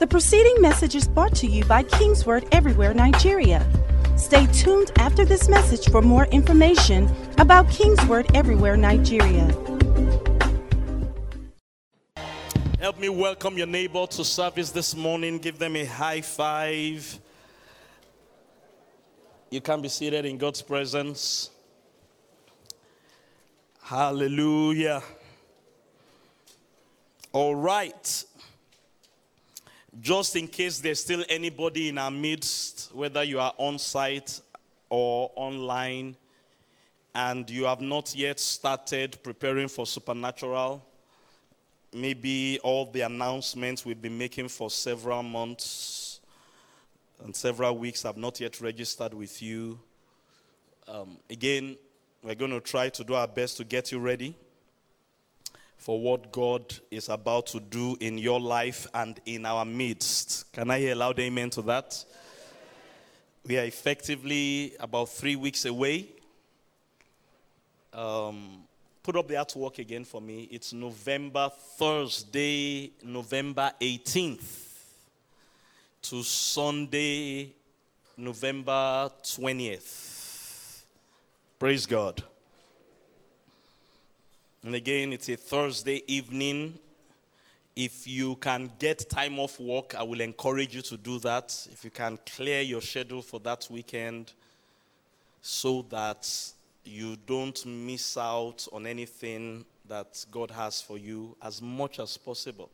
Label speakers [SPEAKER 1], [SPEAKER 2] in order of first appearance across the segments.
[SPEAKER 1] The preceding message is brought to you by Kingsword Everywhere Nigeria. Stay tuned after this message for more information about Kingsword Everywhere Nigeria.
[SPEAKER 2] Help me welcome your neighbor to service this morning. Give them a high five. You can be seated in God's presence. Hallelujah. All right. Just in case there's still anybody in our midst, whether you are on site or online, and you have not yet started preparing for supernatural, maybe all the announcements we've been making for several months and several weeks have not yet registered with you. Um, again, we're going to try to do our best to get you ready for what God is about to do in your life and in our midst. Can I hear a loud amen to that? We are effectively about three weeks away. Um, put up the artwork again for me. It's November, Thursday, November 18th to Sunday, November 20th. Praise God. And again, it's a Thursday evening. If you can get time off work, I will encourage you to do that. If you can clear your schedule for that weekend so that you don't miss out on anything that God has for you as much as possible.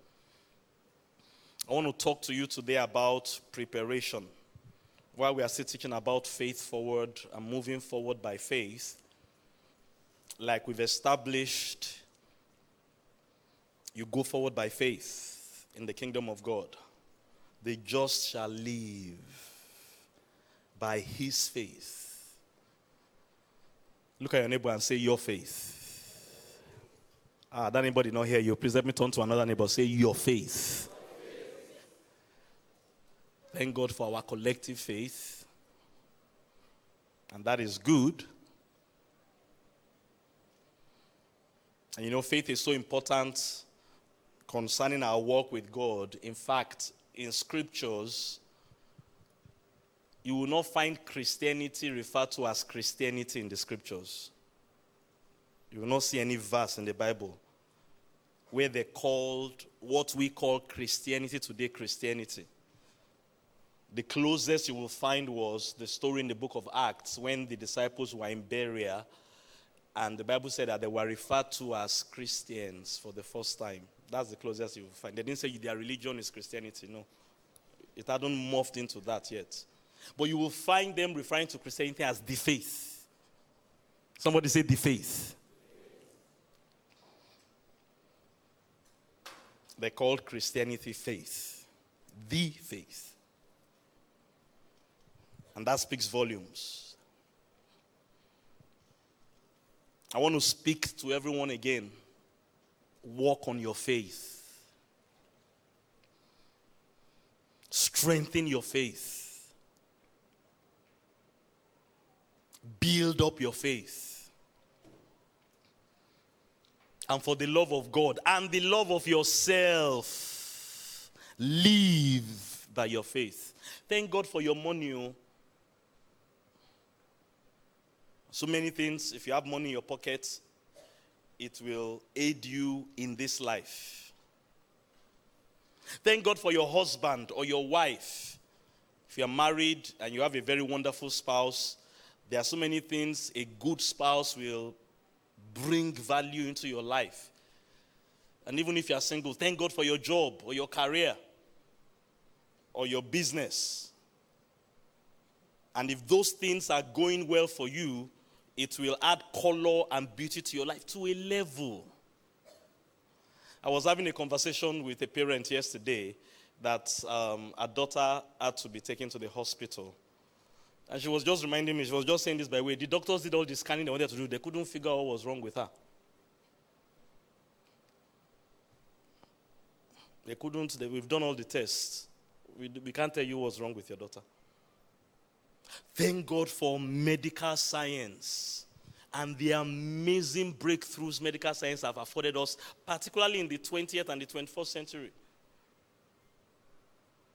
[SPEAKER 2] I want to talk to you today about preparation. While we are still teaching about faith forward and moving forward by faith, like we've established, you go forward by faith in the kingdom of God. The just shall live by his faith. Look at your neighbor and say, Your faith. Ah, that anybody not hear you? Please let me turn to another neighbor. Say, Your faith. Thank God for our collective faith. And that is good. And you know, faith is so important concerning our walk with God. In fact, in scriptures, you will not find Christianity referred to as Christianity in the scriptures. You will not see any verse in the Bible where they called what we call Christianity today Christianity. The closest you will find was the story in the book of Acts when the disciples were in Berea and the Bible said that they were referred to as Christians for the first time. That's the closest you will find. They didn't say their religion is Christianity, no. It hadn't morphed into that yet. But you will find them referring to Christianity as the faith. Somebody say the faith. They called Christianity faith. The faith. And that speaks volumes. I want to speak to everyone again. Walk on your faith. Strengthen your faith. Build up your faith. And for the love of God and the love of yourself, live by your faith. Thank God for your money. Oh. So many things, if you have money in your pocket, it will aid you in this life. Thank God for your husband or your wife. If you're married and you have a very wonderful spouse, there are so many things a good spouse will bring value into your life. And even if you're single, thank God for your job or your career or your business. And if those things are going well for you, it will add color and beauty to your life to a level. I was having a conversation with a parent yesterday that um, a daughter had to be taken to the hospital. And she was just reminding me, she was just saying this by the way, the doctors did all the scanning they wanted to do, they couldn't figure out what was wrong with her. They couldn't, they, we've done all the tests. We, we can't tell you what's wrong with your daughter. Thank God for medical science and the amazing breakthroughs medical science have afforded us, particularly in the 20th and the 21st century.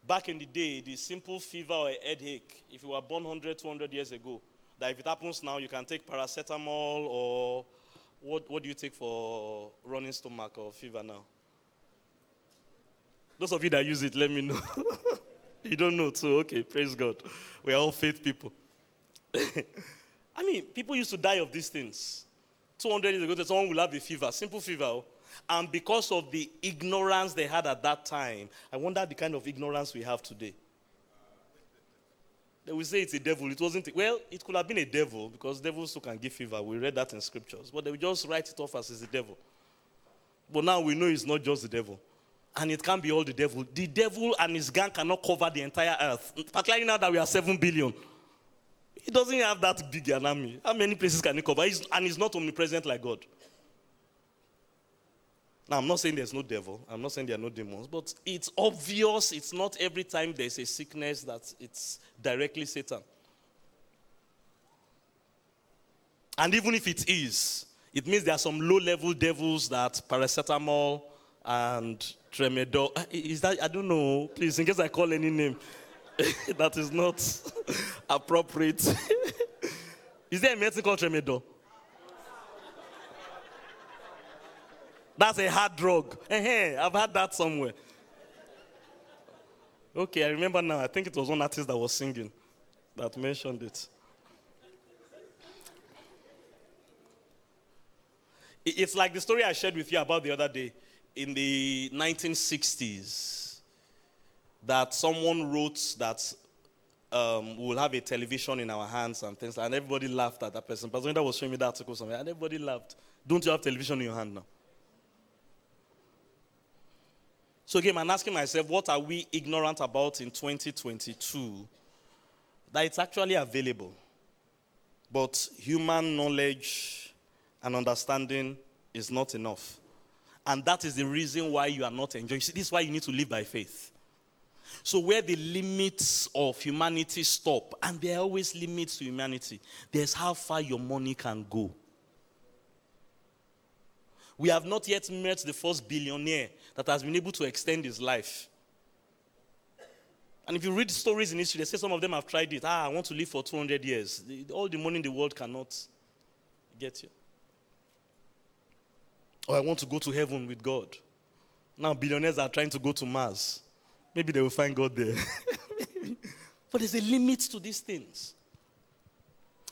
[SPEAKER 2] back in the day, the simple fever or headache, if you were born 100, 200 years ago, that if it happens now, you can take paracetamol or what, what do you take for running stomach or fever now? Those of you that use it, let me know. you don't know too. Okay, praise God. We're all faith people. I mean, people used to die of these things. 200 years ago, someone will have a fever, simple fever. Oh. And because of the ignorance they had at that time, I wonder the kind of ignorance we have today. They will say it's a devil. It wasn't. Well, it could have been a devil because devils too can give fever. We read that in scriptures. But they will just write it off as it's the devil. But now we know it's not just the devil. And it can't be all the devil. The devil and his gang cannot cover the entire earth. Particularly now that we are 7 billion. He doesn't have that big an army. How many places can he cover? He's, and he's not omnipresent like God. Now, I'm not saying there's no devil. I'm not saying there are no demons. But it's obvious it's not every time there's a sickness that it's directly Satan. And even if it is, it means there are some low level devils that paracetamol and tramadol. Uh, is that, I don't know, please, in case I call any name that is not appropriate. is there a medicine called? That's a hard drug. Hey, I've had that somewhere. Okay, I remember now. I think it was one artist that was singing that mentioned it. It's like the story I shared with you about the other day in the 1960s that someone wrote that um, we will have a television in our hands and things, and everybody laughed at that person. Pastor was showing me that article somewhere, and everybody laughed. Don't you have television in your hand now? So again, I'm asking myself, what are we ignorant about in 2022? That it's actually available. But human knowledge and understanding is not enough. And that is the reason why you are not enjoying. See, this is why you need to live by faith. So, where the limits of humanity stop, and there are always limits to humanity, there's how far your money can go. We have not yet met the first billionaire that has been able to extend his life. And if you read stories in history, they say some of them have tried it. Ah, I want to live for 200 years. All the money in the world cannot get you. Or I want to go to heaven with God. Now, billionaires are trying to go to Mars. Maybe they will find God there. but there's a limit to these things.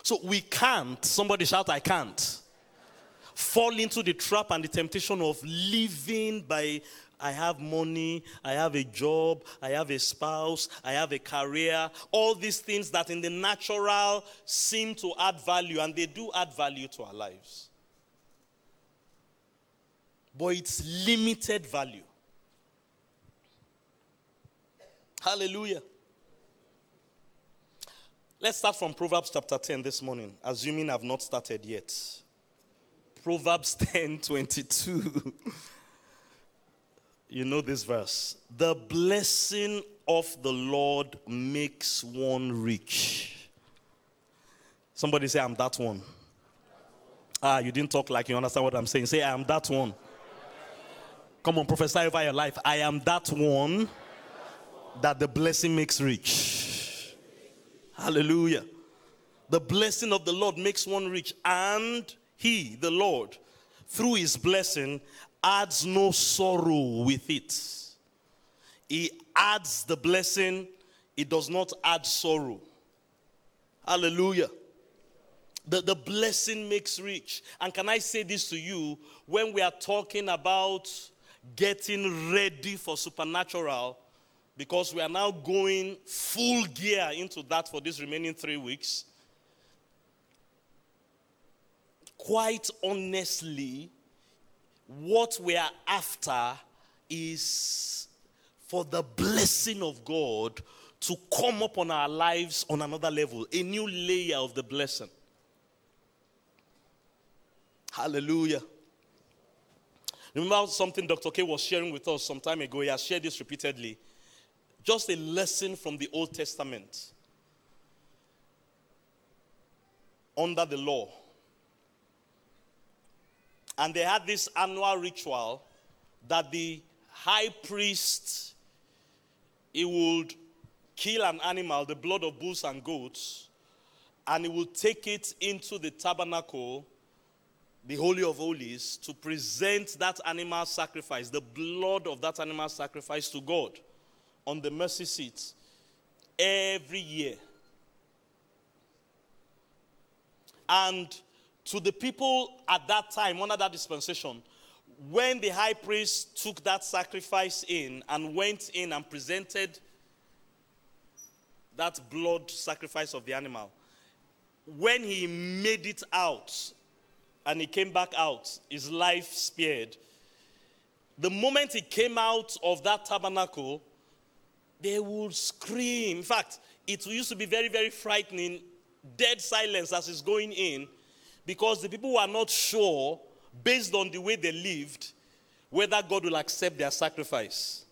[SPEAKER 2] So we can't, somebody shout, I can't fall into the trap and the temptation of living by I have money, I have a job, I have a spouse, I have a career, all these things that in the natural seem to add value, and they do add value to our lives. But it's limited value. Hallelujah. Let's start from Proverbs chapter 10 this morning, assuming I've not started yet. Proverbs 10 22. you know this verse. The blessing of the Lord makes one rich. Somebody say, I'm that one. Ah, you didn't talk like you understand what I'm saying. Say, I am that one. Come on, prophesy over your life. I am that one that the blessing makes rich. Hallelujah. The blessing of the Lord makes one rich and he, the Lord, through his blessing, adds no sorrow with it. He adds the blessing, it does not add sorrow. Hallelujah. The, the blessing makes rich. And can I say this to you? When we are talking about getting ready for supernatural, because we are now going full gear into that for these remaining three weeks, quite honestly, what we are after is for the blessing of God to come upon our lives on another level, a new layer of the blessing. Hallelujah. Remember something Dr. K was sharing with us some time ago? He has shared this repeatedly. Just a lesson from the Old Testament. Under the law, and they had this annual ritual that the high priest he would kill an animal, the blood of bulls and goats, and he would take it into the tabernacle, the Holy of Holies, to present that animal sacrifice, the blood of that animal sacrifice to God on the mercy seat every year. And to the people at that time, under that dispensation, when the high priest took that sacrifice in and went in and presented that blood sacrifice of the animal, when he made it out and he came back out, his life spared. The moment he came out of that tabernacle, they would scream. In fact, it used to be very, very frightening, dead silence as he's going in, because the people were not sure, based on the way they lived, whether God will accept their sacrifice.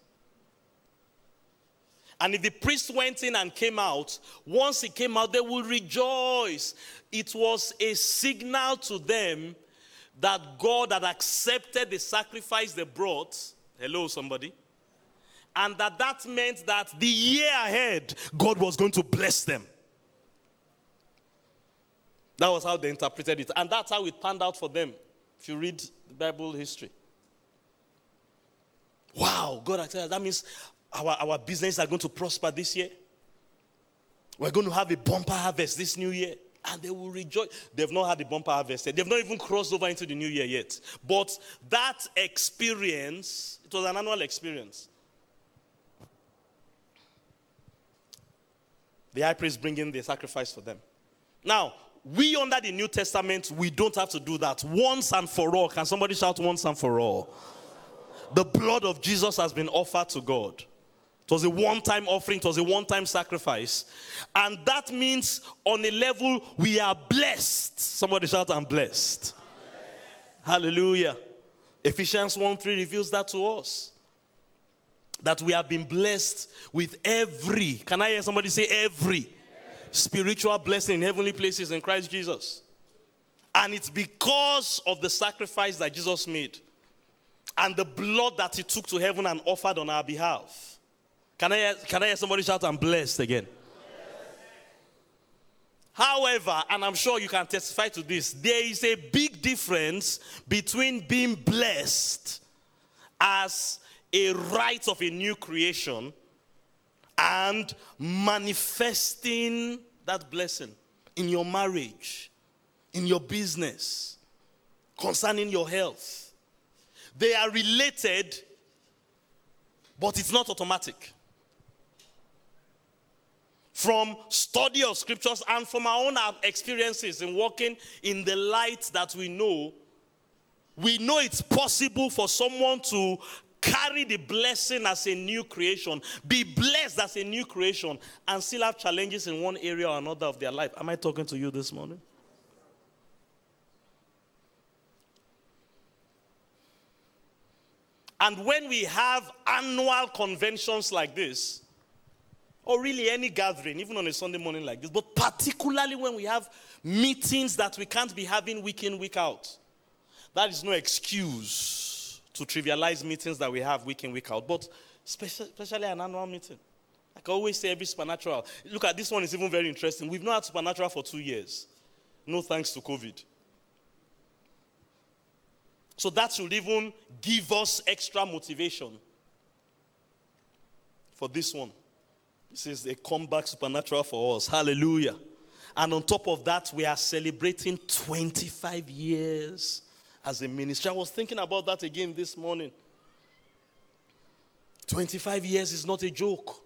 [SPEAKER 2] And if the priest went in and came out, once he came out, they would rejoice. It was a signal to them that God had accepted the sacrifice they brought. Hello, somebody and that that meant that the year ahead, God was going to bless them. That was how they interpreted it. And that's how it panned out for them, if you read the Bible history. Wow, God, I tell you, that means our, our business are going to prosper this year. We're going to have a bumper harvest this new year. And they will rejoice. They've not had the bumper harvest yet. They've not even crossed over into the new year yet. But that experience, it was an annual experience. The high priest bringing the sacrifice for them. Now, we under the New Testament, we don't have to do that once and for all. Can somebody shout once and for all? The blood of Jesus has been offered to God. It was a one time offering, it was a one time sacrifice. And that means, on a level, we are blessed. Somebody shout, I'm blessed. Hallelujah. Ephesians 1 3 reveals that to us that we have been blessed with every, can I hear somebody say every spiritual blessing in heavenly places in Christ Jesus? And it's because of the sacrifice that Jesus made and the blood that he took to heaven and offered on our behalf. Can I hear, can I hear somebody shout, I'm blessed again? However, and I'm sure you can testify to this, there is a big difference between being blessed as a right of a new creation and manifesting that blessing in your marriage, in your business, concerning your health. They are related, but it's not automatic. From study of scriptures and from our own experiences in walking in the light that we know, we know it's possible for someone to carry the blessing as a new creation, be blessed as a new creation, and still have challenges in one area or another of their life. Am I talking to you this morning? And when we have annual conventions like this, or really any gathering, even on a Sunday morning like this, but particularly when we have meetings that we can't be having week in, week out, that is no excuse to trivialize meetings that we have week in, week out, but especially an annual meeting. I can always say every supernatural. Look at this one is even very interesting. We've not had supernatural for two years. No thanks to COVID. So that should even give us extra motivation for this one. This is a comeback supernatural for us. Hallelujah. And on top of that, we are celebrating 25 years as a ministry. I was thinking about that again this morning. 25 years is not a joke.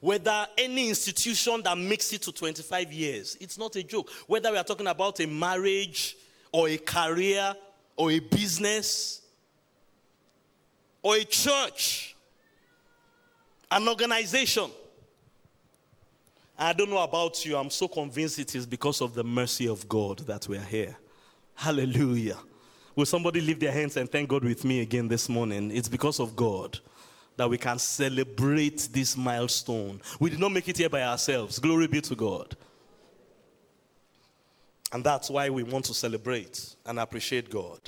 [SPEAKER 2] Whether any institution that makes it to 25 years, it's not a joke. Whether we are talking about a marriage or a career or a business or a church, an organization. I don't know about you, I'm so convinced it is because of the mercy of God that we are here. Hallelujah. Will somebody lift their hands and thank God with me again this morning? It's because of God that we can celebrate this milestone. We did not make it here by ourselves. Glory be to God. And that's why we want to celebrate and appreciate God.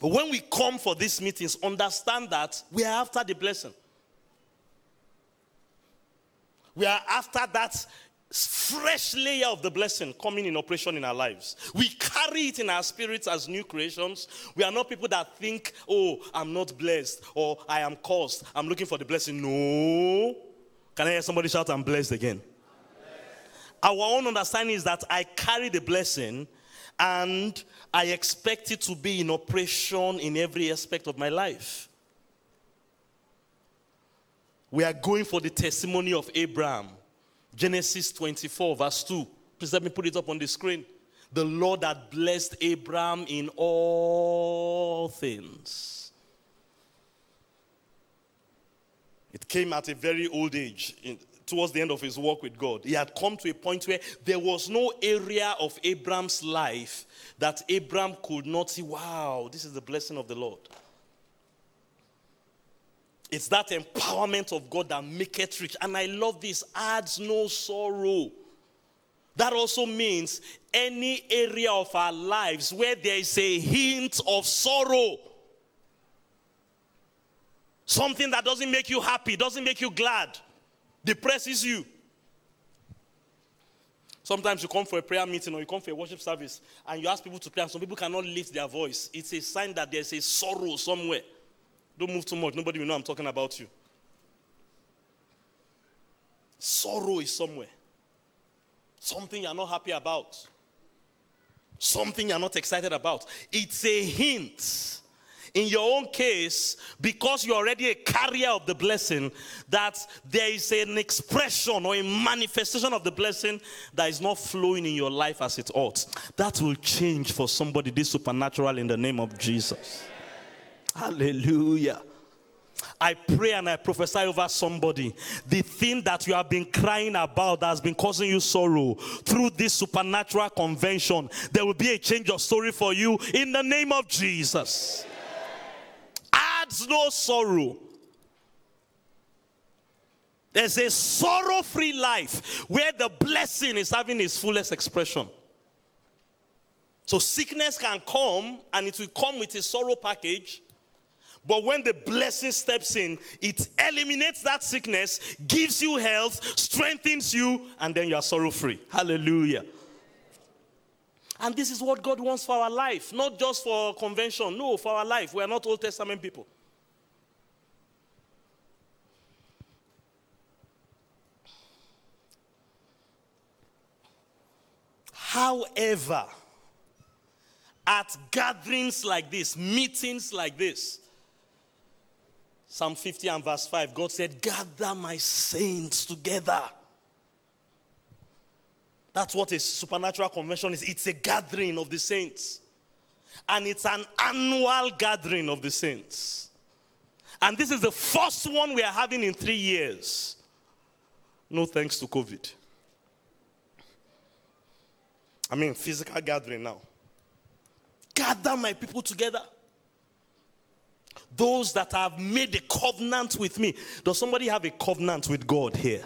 [SPEAKER 2] But when we come for these meetings, understand that we are after the blessing. We are after that fresh layer of the blessing coming in operation in our lives. We carry it in our spirits as new creations. We are not people that think, oh, I'm not blessed or I am cursed. I'm looking for the blessing. No. Can I hear somebody shout, I'm blessed again? Our own understanding is that I carry the blessing and I expect it to be in operation in every aspect of my life. We are going for the testimony of Abraham. Genesis 24, verse 2. Please let me put it up on the screen. The Lord had blessed Abraham in all things. It came at a very old age, towards the end of his walk with God. He had come to a point where there was no area of Abraham's life that Abraham could not see, wow, this is the blessing of the Lord. It's that empowerment of God that maketh rich. And I love this, adds no sorrow. That also means any area of our lives where there is a hint of sorrow. Something that doesn't make you happy, doesn't make you glad, depresses you. Sometimes you come for a prayer meeting or you come for a worship service and you ask people to pray, and some people cannot lift their voice. It's a sign that there's a sorrow somewhere. Don't move too much. Nobody will know I'm talking about you. Sorrow is somewhere. Something you're not happy about. Something you're not excited about. It's a hint. In your own case, because you're already a carrier of the blessing, that there is an expression or a manifestation of the blessing that is not flowing in your life as it ought. That will change for somebody this supernatural in the name of Jesus. Hallelujah. I pray and I prophesy over somebody. The thing that you have been crying about that has been causing you sorrow through this supernatural convention, there will be a change of story for you in the name of Jesus. Adds no sorrow. There's a sorrow free life where the blessing is having its fullest expression. So sickness can come and it will come with a sorrow package but when the blessing steps in, it eliminates that sickness, gives you health, strengthens you, and then you are sorrow free. Hallelujah. And this is what God wants for our life, not just for convention. No, for our life. We are not Old Testament people. However, at gatherings like this, meetings like this, Psalm 50 and verse 5, God said, Gather my saints together. That's what a supernatural convention is. It's a gathering of the saints. And it's an annual gathering of the saints. And this is the first one we are having in three years. No thanks to COVID. I mean, physical gathering now. Gather my people together. Those that have made a covenant with me. Does somebody have a covenant with God here?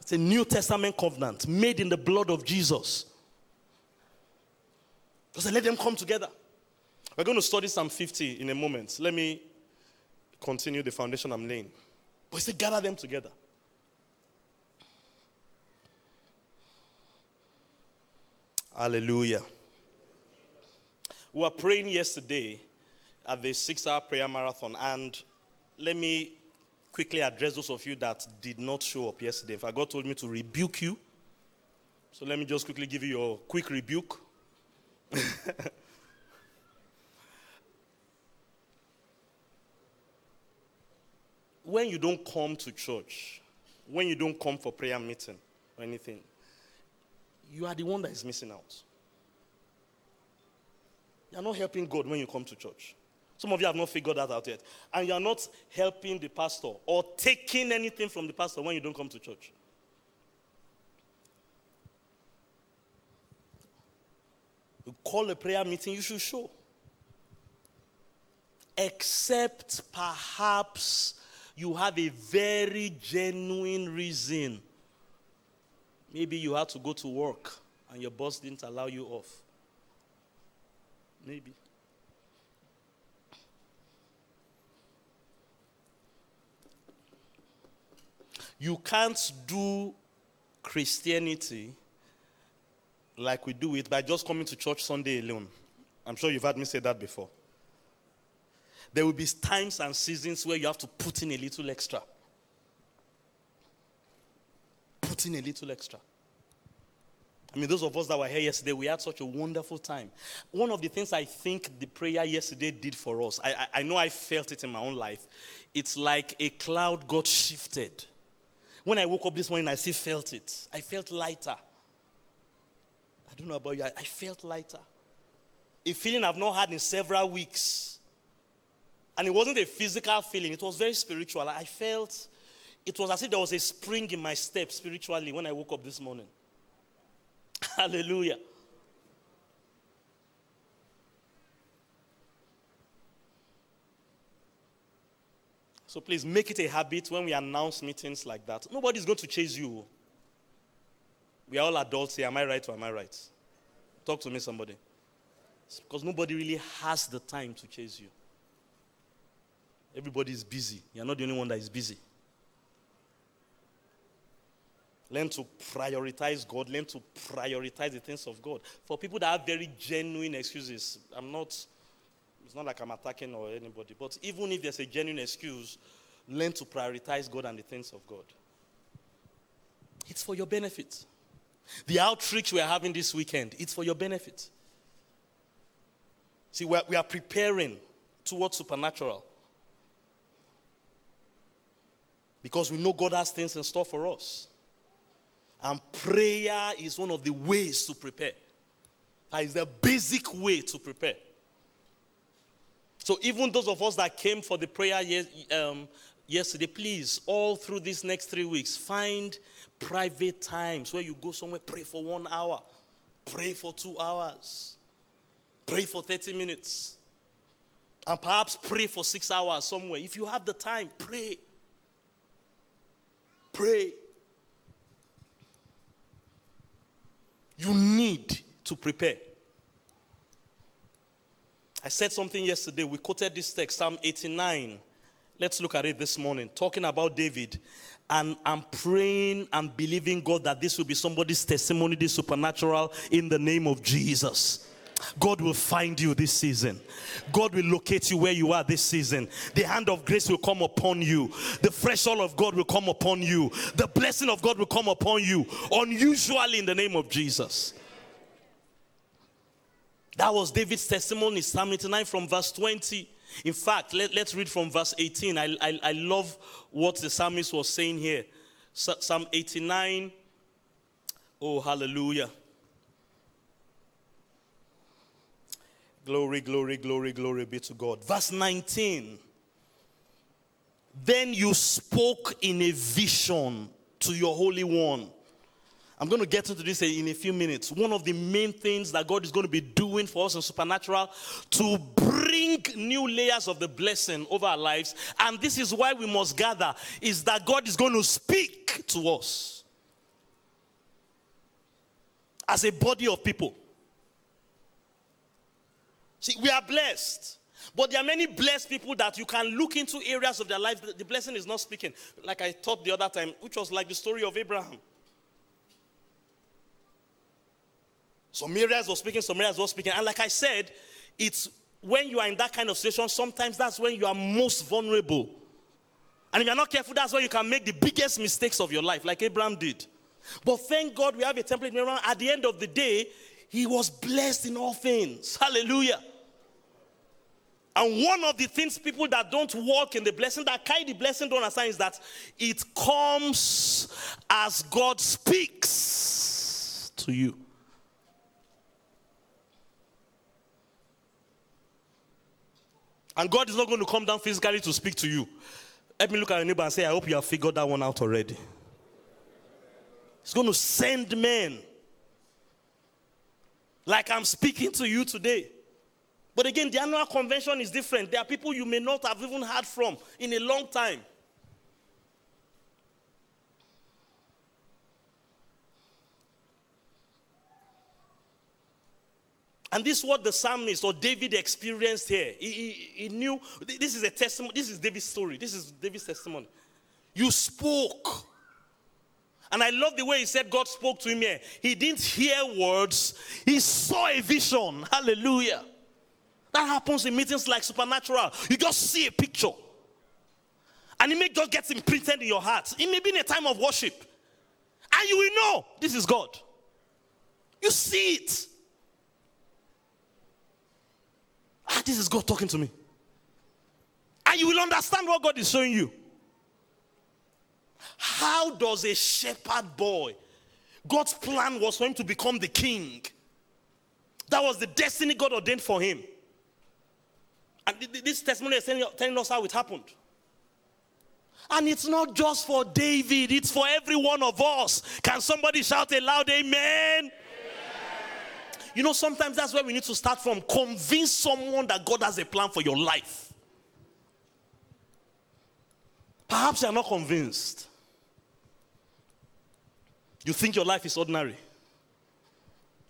[SPEAKER 2] It's a New Testament covenant made in the blood of Jesus. Because let them come together. We're going to study Psalm 50 in a moment. Let me continue the foundation I'm laying. But he said, gather them together. Hallelujah. We were praying yesterday at the six hour prayer marathon. And let me quickly address those of you that did not show up yesterday. Fact, God told me to rebuke you. So let me just quickly give you your quick rebuke. when you don't come to church, when you don't come for prayer meeting or anything, you are the one that is missing out. You're not helping God when you come to church. Some of you have not figured that out yet. And you are not helping the pastor or taking anything from the pastor when you don't come to church. You call a prayer meeting, you should show. Except perhaps you have a very genuine reason. Maybe you had to go to work and your boss didn't allow you off. Maybe. You can't do Christianity like we do it by just coming to church Sunday alone. I'm sure you've heard me say that before. There will be times and seasons where you have to put in a little extra. Put in a little extra. I mean, those of us that were here yesterday, we had such a wonderful time. One of the things I think the prayer yesterday did for us, I, I, I know I felt it in my own life. It's like a cloud got shifted. When I woke up this morning, I still felt it. I felt lighter. I don't know about you, I, I felt lighter. A feeling I've not had in several weeks. And it wasn't a physical feeling, it was very spiritual. I felt it was as if there was a spring in my step spiritually when I woke up this morning. Hallelujah. So please make it a habit when we announce meetings like that. Nobody's going to chase you. Oh. We are all adults here. Am I right or am I right? Talk to me, somebody. It's because nobody really has the time to chase you. Everybody is busy. You're not the only one that is busy. Learn to prioritize God. Learn to prioritize the things of God. For people that have very genuine excuses, I'm not, it's not like I'm attacking or anybody, but even if there's a genuine excuse, learn to prioritize God and the things of God. It's for your benefit. The outreach we are having this weekend, it's for your benefit. See, we are, we are preparing towards supernatural. Because we know God has things in store for us. And prayer is one of the ways to prepare. That is the basic way to prepare. So even those of us that came for the prayer um, yesterday, please, all through these next three weeks, find private times where you go somewhere, pray for one hour, pray for two hours, pray for 30 minutes, and perhaps pray for six hours somewhere. If you have the time, pray. Pray. You need to prepare. I said something yesterday. We quoted this text, Psalm 89. Let's look at it this morning, talking about David. And I'm praying and believing God that this will be somebody's testimony, this supernatural, in the name of Jesus. God will find you this season. God will locate you where you are this season. The hand of grace will come upon you. The fresh oil of God will come upon you. The blessing of God will come upon you. Unusually in the name of Jesus. That was David's testimony, Psalm 89 from verse 20. In fact, let, us read from verse 18. I, I, I love what the psalmist was saying here. Psalm 89. Oh, hallelujah. Glory, glory, glory, glory be to God. Verse 19. Then you spoke in a vision to your Holy One. I'm going to get into this in a few minutes. One of the main things that God is going to be doing for us in supernatural to bring new layers of the blessing over our lives. And this is why we must gather is that God is going to speak to us as a body of people. See, we are blessed. But there are many blessed people that you can look into areas of their life the blessing is not speaking. Like I taught the other time, which was like the story of Abraham. Some areas were speaking, some areas were speaking. And like I said, it's when you are in that kind of situation, sometimes that's when you are most vulnerable. And if you're not careful, that's when you can make the biggest mistakes of your life, like Abraham did. But thank God we have a template. At the end of the day, he was blessed in all things. Hallelujah. And one of the things people that don't walk in the blessing, that carry the blessing, don't understand is that it comes as God speaks to you. And God is not going to come down physically to speak to you. Let me look at your neighbor and say, I hope you have figured that one out already. He's going to send men like I'm speaking to you today. But again, the annual convention is different. There are people you may not have even heard from in a long time. And this is what the psalmist or David experienced here. He, he, he, knew this is a testimony. This is David's story. This is David's testimony. You spoke And I love the way he said God spoke to him here. He didn't hear words, he saw a vision. Hallelujah. That happens in meetings like supernatural. You just see a picture. And it may just get imprinted in your heart. It may be in a time of worship. And you will know this is God. You see it. Ah, this is God talking to me. And you will understand what God is showing you. How does a shepherd boy, God's plan was for him to become the king? That was the destiny God ordained for him. And this testimony is telling us how it happened. And it's not just for David, it's for every one of us. Can somebody shout a loud amen? amen? You know, sometimes that's where we need to start from. Convince someone that God has a plan for your life. Perhaps you're not convinced. You think your life is ordinary.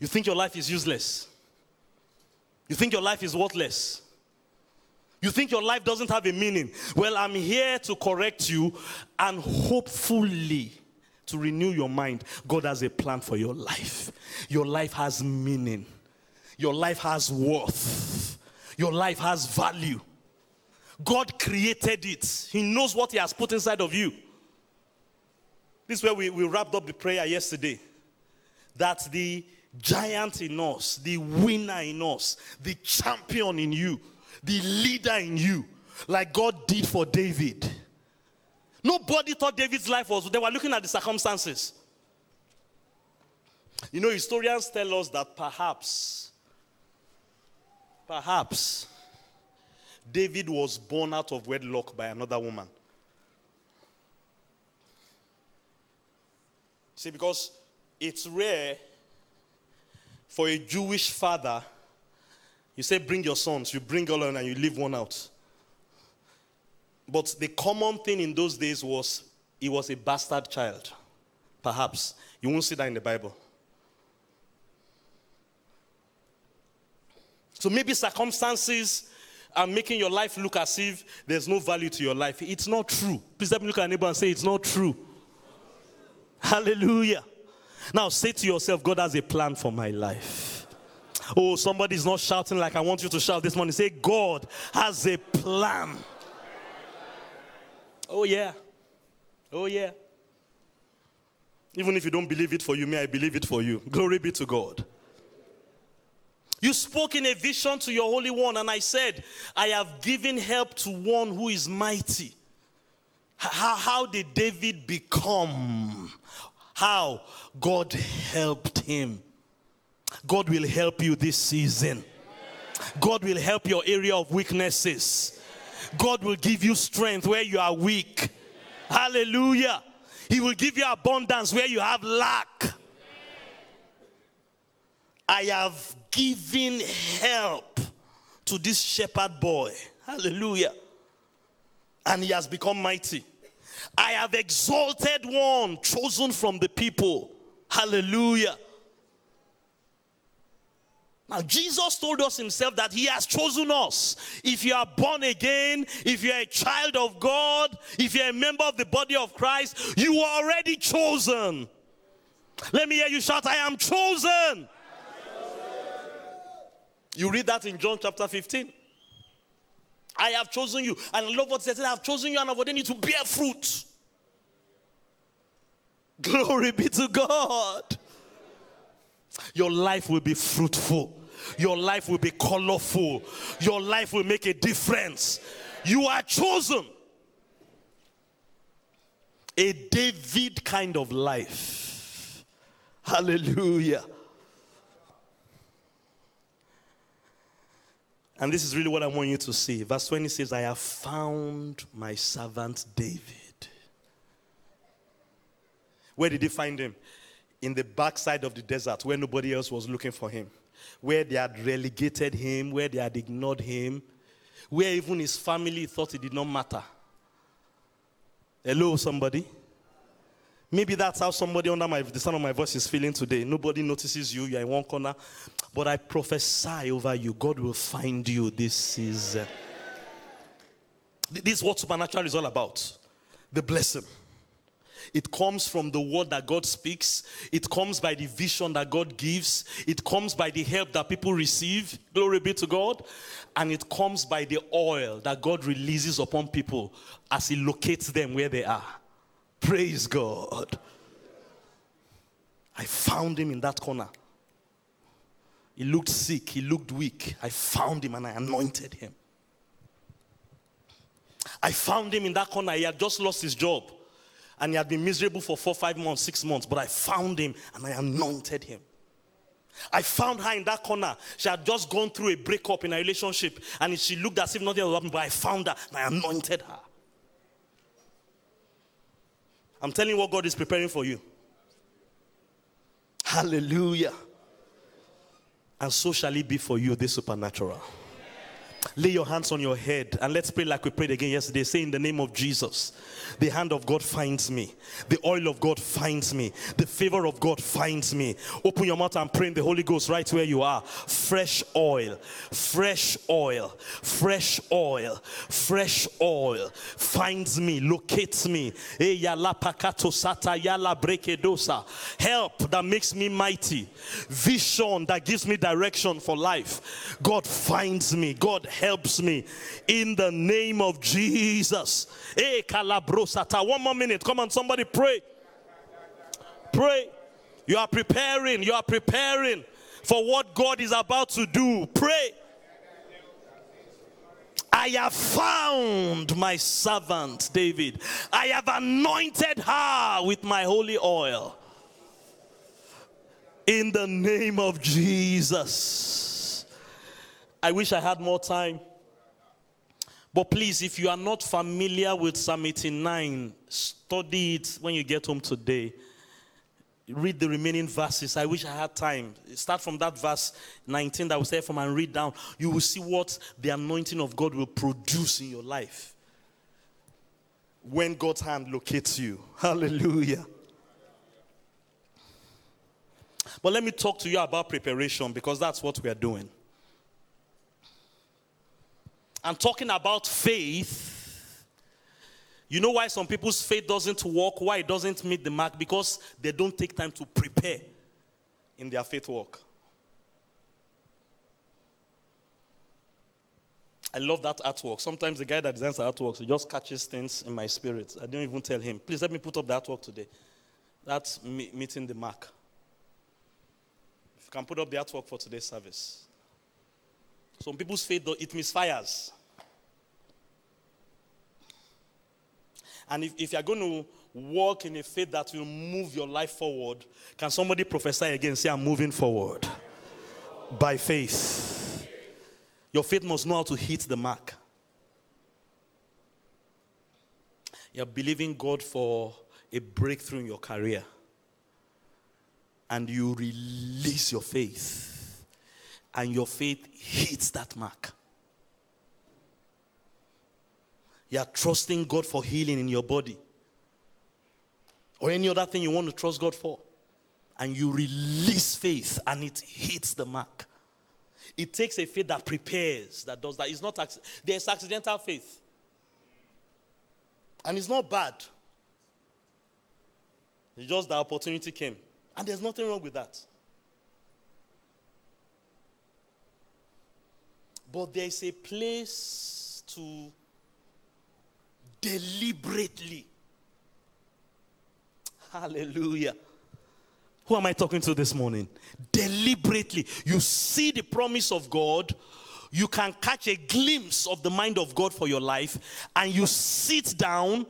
[SPEAKER 2] You think your life is useless. You think your life is worthless. You think your life doesn't have a meaning. Well, I'm here to correct you and hopefully to renew your mind. God has a plan for your life. Your life has meaning, your life has worth, your life has value. God created it, He knows what He has put inside of you. This is where we, we wrapped up the prayer yesterday. That the giant in us, the winner in us, the champion in you, the leader in you, like God did for David. Nobody thought David's life was, they were looking at the circumstances. You know, historians tell us that perhaps, perhaps, David was born out of wedlock by another woman. See, because it's rare for a Jewish father, you say, bring your sons, you bring all and you leave one out. But the common thing in those days was he was a bastard child. Perhaps. You won't see that in the Bible. So maybe circumstances are making your life look as if there's no value to your life. It's not true. Please let me look at a neighbor and say, It's not true. Hallelujah. Now say to yourself, God has a plan for my life. Oh, somebody's not shouting like I want you to shout this morning. Say, God has a plan. Oh, yeah. Oh, yeah. Even if you don't believe it for you, may I believe it for you. Glory be to God. You spoke in a vision to your Holy One, and I said, I have given help to one who is mighty. How, how did David become? How? God helped him. God will help you this season. God will help your area of weaknesses. God will give you strength where you are weak. Hallelujah. He will give you abundance where you have lack. I have given help to this shepherd boy. Hallelujah and he has become mighty. I have exalted one chosen from the people. Hallelujah. Now, Jesus told us himself that he has chosen us. If you are born again, if you're a child of God, if you're a member of the body of Christ, you are already chosen. Let me hear you shout, I am chosen. I am chosen. You read that in John chapter 15. I have chosen you. And I love what. I have chosen you and I've ordained you to bear fruit. Glory be to God. Your life will be fruitful. Your life will be colorful. Your life will make a difference. You are chosen. A David kind of life. Hallelujah. And this is really what I want you to see. Verse 20 says, I have found my servant David. Where did he find him? In the backside of the desert where nobody else was looking for him, where they had relegated him, where they had ignored him, where even his family thought it did not matter. Hello, somebody? Maybe that's how somebody under my, the sound of my voice is feeling today. Nobody notices you, you're in one corner. But I prophesy over you, God will find you this season. This is what supernatural is all about the blessing. It comes from the word that God speaks. It comes by the vision that God gives. It comes by the help that people receive. Glory be to God. And it comes by the oil that God releases upon people as He locates them where they are. Praise God. I found him in that corner. He looked sick, he looked weak. I found him and I anointed him. I found him in that corner. He had just lost his job and he had been miserable for four, five months, six months. But I found him and I anointed him. I found her in that corner. She had just gone through a breakup in a relationship and she looked as if nothing was happening, but I found her and I anointed her. I'm telling you what God is preparing for you. Hallelujah. And so shall it be for you, this supernatural. Lay your hands on your head and let's pray like we prayed again yesterday. Say, In the name of Jesus, the hand of God finds me, the oil of God finds me, the favor of God finds me. Open your mouth and pray in the Holy Ghost right where you are. Fresh oil, fresh oil, fresh oil, fresh oil finds me, locates me. Eh, Help that makes me mighty, vision that gives me direction for life. God finds me, God helps me in the name of Jesus. Eh, hey, Calabrosata. One more minute. Come on, somebody pray. Pray. You are preparing. You are preparing for what God is about to do. Pray. I have found my servant David. I have anointed her with my holy oil. In the name of Jesus. I wish I had more time. But please, if you are not familiar with Psalm 89, study it when you get home today. Read the remaining verses. I wish I had time. Start from that verse 19 that we say from and read down. You will see what the anointing of God will produce in your life when God's hand locates you. Hallelujah. But let me talk to you about preparation because that's what we are doing. And talking about faith, you know why some people's faith doesn't work, why it doesn't meet the mark? Because they don't take time to prepare in their faith walk. I love that artwork. Sometimes the guy that designs the artworks, he just catches things in my spirit. I don't even tell him, please let me put up the artwork today. That's me- meeting the mark. If you can put up the artwork for today's service. Some people's faith, though, it misfires. And if, if you're going to walk in a faith that will move your life forward, can somebody prophesy again? Say, I'm moving forward by faith. Your faith must know how to hit the mark. You're believing God for a breakthrough in your career. And you release your faith. And your faith hits that mark. You are trusting God for healing in your body. Or any other thing you want to trust God for. And you release faith and it hits the mark. It takes a faith that prepares, that does that. It's not there's accidental faith. And it's not bad. It's just the opportunity came. And there's nothing wrong with that. But there's a place to deliberately. Hallelujah. Who am I talking to this morning? Deliberately. You see the promise of God, you can catch a glimpse of the mind of God for your life, and you sit down,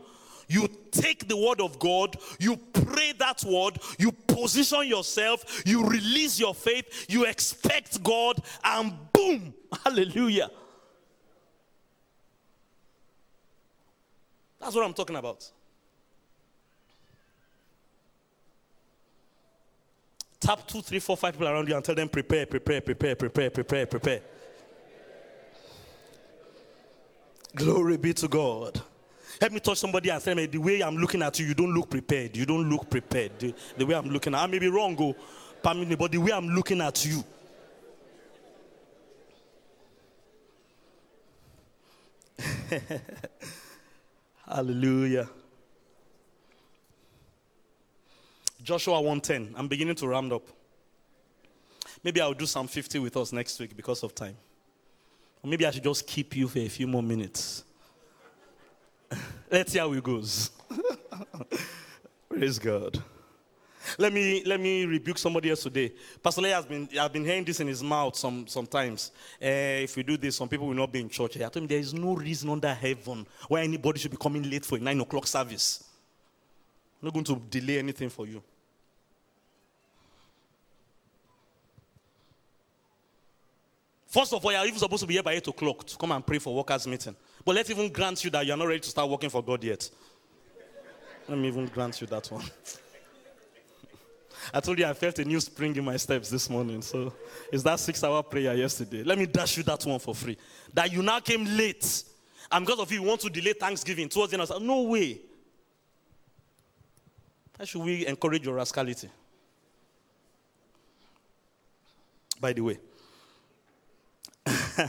[SPEAKER 2] you take the word of God, you pray that word, you position yourself, you release your faith, you expect God, and boom, hallelujah. That's what I'm talking about. Tap two, three, four, five people around you and tell them prepare, prepare, prepare, prepare, prepare, prepare. Glory be to God. Help me touch somebody and me the way I'm looking at you, you don't look prepared. You don't look prepared. The, the way I'm looking at I may be wrong, go, oh, but the way I'm looking at you. Hallelujah. Joshua 110. I'm beginning to round up. Maybe I'll do Psalm 50 with us next week because of time. Or maybe I should just keep you for a few more minutes. Let's see how it goes. Praise God. Let me let me rebuke somebody else today. Pastor Lee has been I've been hearing this in his mouth some sometimes. Uh, if we do this, some people will not be in church. I told him there is no reason under heaven why anybody should be coming late for a nine o'clock service. I'm not going to delay anything for you. First of all, you're even supposed to be here by 8 o'clock to come and pray for workers' meeting. But let's even grant you that you're not ready to start working for God yet. Let me even grant you that one. I told you I felt a new spring in my steps this morning. So it's that six hour prayer yesterday. Let me dash you that one for free. That you now came late. And because of you, you want to delay Thanksgiving towards the end. Said, no way. How should we encourage your rascality? By the way, if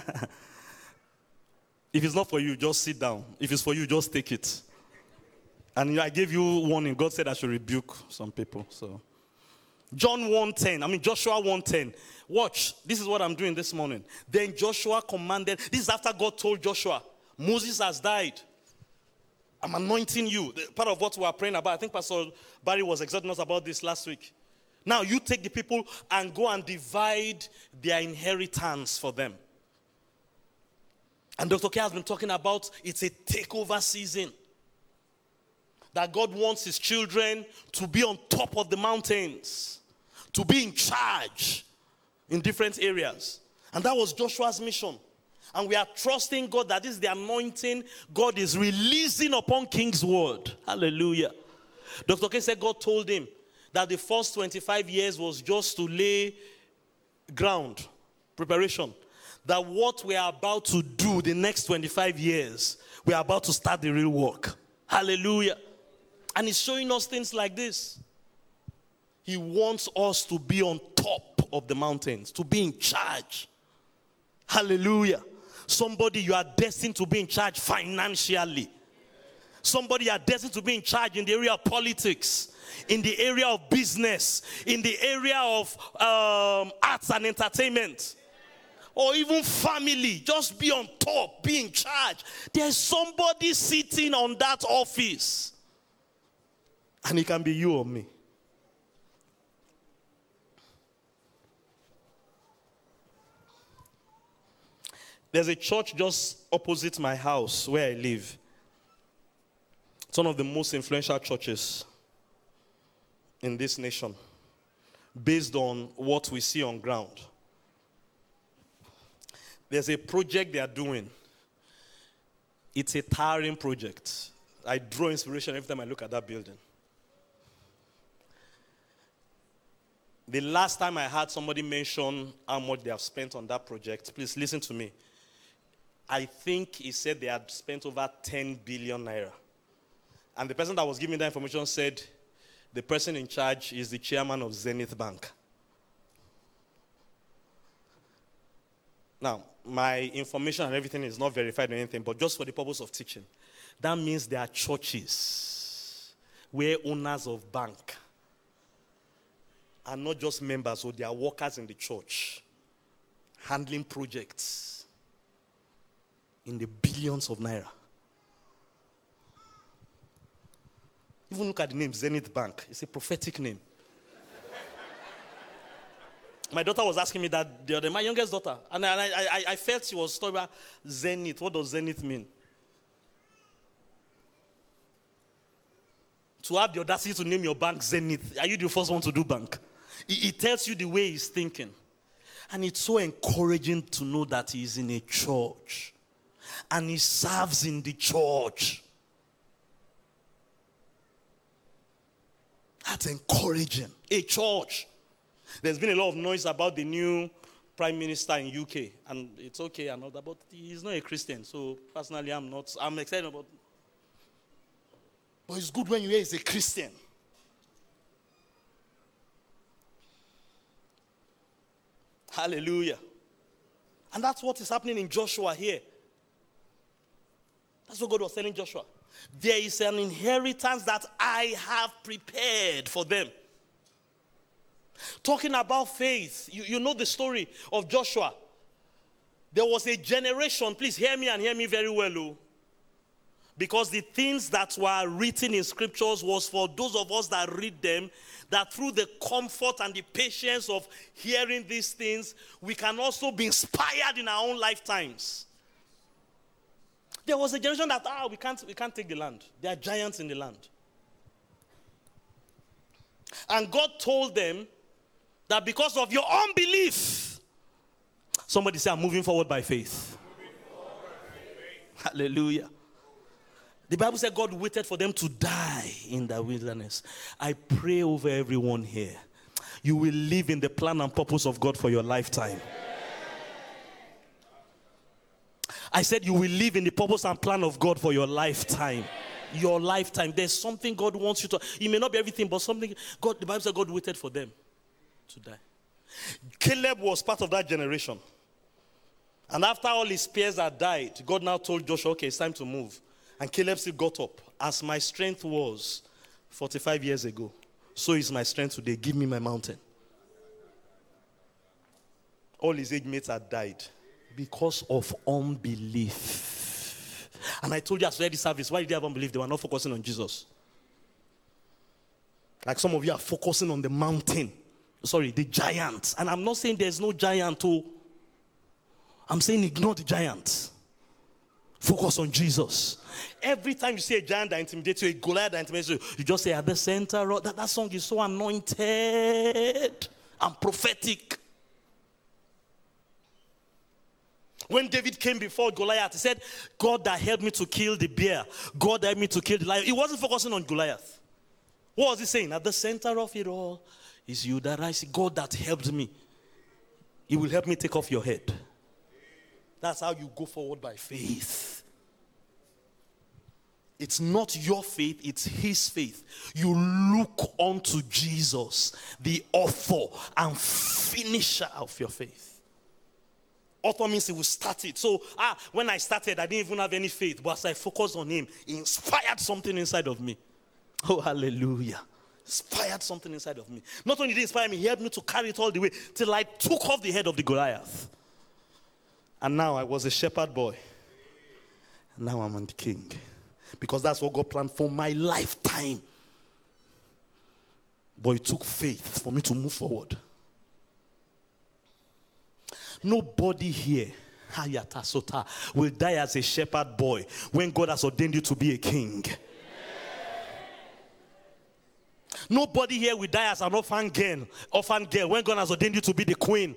[SPEAKER 2] it's not for you, just sit down. If it's for you, just take it. And I gave you warning. God said I should rebuke some people. So John 1:10. I mean Joshua 1:10. Watch. This is what I'm doing this morning. Then Joshua commanded. This is after God told Joshua, Moses has died. I'm anointing you. Part of what we are praying about. I think Pastor Barry was exhorting us about this last week. Now you take the people and go and divide their inheritance for them. And Dr. K has been talking about it's a takeover season. That God wants his children to be on top of the mountains, to be in charge in different areas. And that was Joshua's mission. And we are trusting God that this is the anointing God is releasing upon KingsWord. Hallelujah. Dr. K said God told him that the first 25 years was just to lay ground, preparation that what we are about to do the next 25 years, we are about to start the real work. Hallelujah. And he's showing us things like this. He wants us to be on top of the mountains, to be in charge. Hallelujah. Somebody you are destined to be in charge financially. Somebody you are destined to be in charge in the area of politics, in the area of business, in the area of um, arts and entertainment or even family, just be on top, be in charge. There's somebody sitting on that office. And it can be you or me. There's a church just opposite my house where I live. It's one of the most influential churches in this nation based on what we see on ground. There's a project they are doing. It's a towering project. I draw inspiration every time I look at that building. The last time I had somebody mention how much they have spent on that project, please listen to me. I think he said they had spent over 10 billion naira. And the person that was giving that information said the person in charge is the chairman of Zenith Bank. Now, my information and everything is not verified or anything, but just for the purpose of teaching. That means there are churches where owners of bank are not just members, or they are workers in the church handling projects in the billions of naira. Even look at the name Zenith Bank. It's a prophetic name. My daughter was asking me that the other, my youngest daughter, and I, I, I felt she was talking about zenith. What does zenith mean? To have the audacity to name your bank Zenith. Are you the first one to do bank? It, it tells you the way he's thinking. And it's so encouraging to know that he's in a church and he serves in the church. That's encouraging. A church. There's been a lot of noise about the new prime minister in UK, and it's okay and all that, but he's not a Christian. So personally, I'm not. I'm excited about. But it's good when you hear he's a Christian. Hallelujah. And that's what is happening in Joshua here. That's what God was telling Joshua. There is an inheritance that I have prepared for them. Talking about faith, you, you know the story of Joshua. There was a generation, please hear me and hear me very well. Oh. Because the things that were written in scriptures was for those of us that read them, that through the comfort and the patience of hearing these things, we can also be inspired in our own lifetimes. There was a generation that, ah, we can't, we can't take the land. There are giants in the land. And God told them that because of your unbelief, somebody say, I'm moving forward by faith. Forward by faith. Hallelujah. The Bible said God waited for them to die in the wilderness. I pray over everyone here. You will live in the plan and purpose of God for your lifetime. I said you will live in the purpose and plan of God for your lifetime. Your lifetime. There's something God wants you to. It may not be everything, but something. God, the Bible said God waited for them to die. Caleb was part of that generation. And after all his peers had died, God now told Joshua, okay, it's time to move. And Caleb still got up. As my strength was 45 years ago, so is my strength today. Give me my mountain. All his age mates had died because of unbelief. And I told you as well this service, why did they have unbelief? They were not focusing on Jesus. Like some of you are focusing on the mountain. Sorry, the giant. And I'm not saying there's no giant, too. I'm saying ignore the giant. Focus on Jesus. Every time you see a giant that intimidates you, a Goliath that intimidates you, you just say at the center. That, that song is so anointed and prophetic. When David came before Goliath, he said, God that helped me to kill the bear, God that helped me to kill the lion. He wasn't focusing on Goliath. What was he saying? At the center of it all is you that I see. God that helped me. He will help me take off your head. That's how you go forward by faith. It's not your faith, it's his faith. You look unto Jesus, the author and finisher of your faith. Author means he will start it. So, ah, when I started, I didn't even have any faith, but as I focused on him, he inspired something inside of me. Oh, hallelujah. Inspired something inside of me. Not only did he inspire me, he helped me to carry it all the way till I took off the head of the Goliath. And now I was a shepherd boy. And now I'm on the king. Because that's what God planned for my lifetime. But it took faith for me to move forward. Nobody here will die as a shepherd boy when God has ordained you to be a king. Nobody here will die as an orphan girl, orphan girl when God has ordained you to be the queen.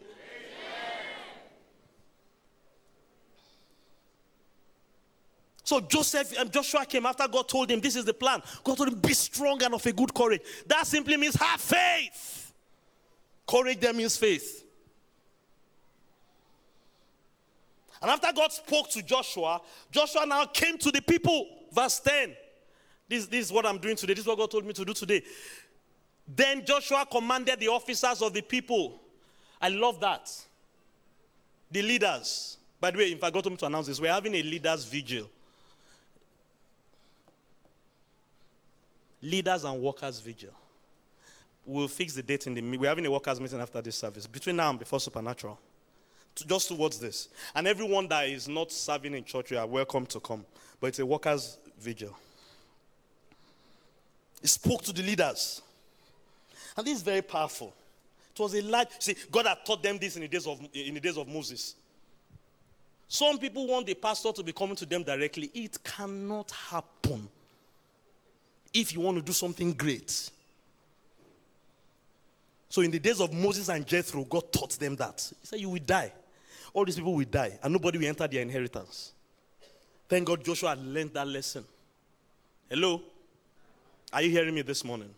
[SPEAKER 2] So Joseph and Joshua came after God told him, This is the plan. God told him, Be strong and of a good courage. That simply means have faith. Courage there means faith. And after God spoke to Joshua, Joshua now came to the people. Verse 10. This, this is what I'm doing today. This is what God told me to do today. Then Joshua commanded the officers of the people. I love that. The leaders. By the way, if I got to announce this, we're having a leaders' vigil Leaders and workers vigil. We'll fix the date in the we're having a workers meeting after this service. Between now and before supernatural. Just towards this. And everyone that is not serving in church, you are welcome to come. But it's a workers vigil. He spoke to the leaders. And this is very powerful. It was a large see, God had taught them this in the days of in the days of Moses. Some people want the pastor to be coming to them directly. It cannot happen if you want to do something great. So, in the days of Moses and Jethro, God taught them that. He said, You will die. All these people will die, and nobody will enter their inheritance. Thank God Joshua learned that lesson. Hello? Are you hearing me this morning?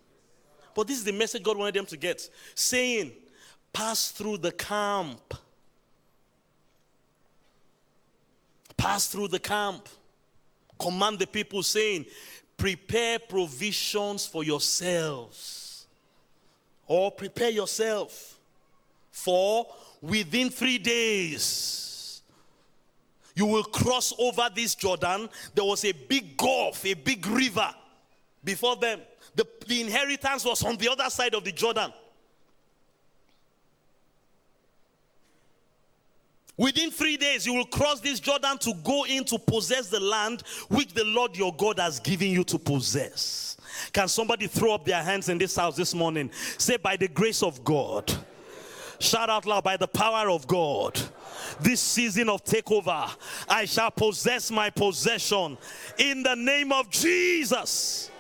[SPEAKER 2] But this is the message God wanted them to get saying, Pass through the camp. Pass through the camp. Command the people, saying, prepare provisions for yourselves. Or prepare yourself for within three days, you will cross over this Jordan. There was a big gulf, a big river before them. The, the inheritance was on the other side of the Jordan. Within three days, you will cross this Jordan to go in to possess the land which the Lord your God has given you to possess. Can somebody throw up their hands in this house this morning? Say, by the grace of God, Shout out loud, by the power of God. This season of takeover, I shall possess my possession in the name of Jesus.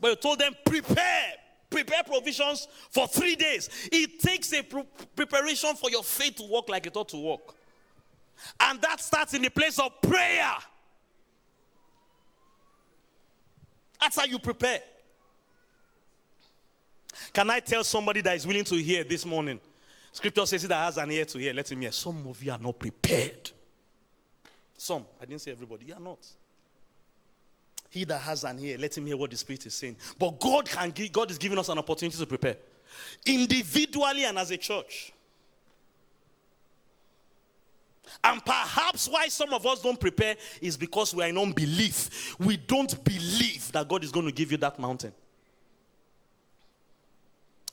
[SPEAKER 2] But you told them, prepare prepare provisions for three days. It takes a pre- preparation for your faith to work like it ought to work. And that starts in the place of prayer. That's how you prepare. Can I tell somebody that is willing to hear this morning? Scripture says He that has an ear to hear. Let him hear. Some of you are not prepared. Some. I didn't say everybody. You are not. He that has an ear, let him hear what the Spirit is saying. But God can give, God is giving us an opportunity to prepare. Individually and as a church. And perhaps why some of us don't prepare is because we are in unbelief. We don't believe that God is going to give you that mountain.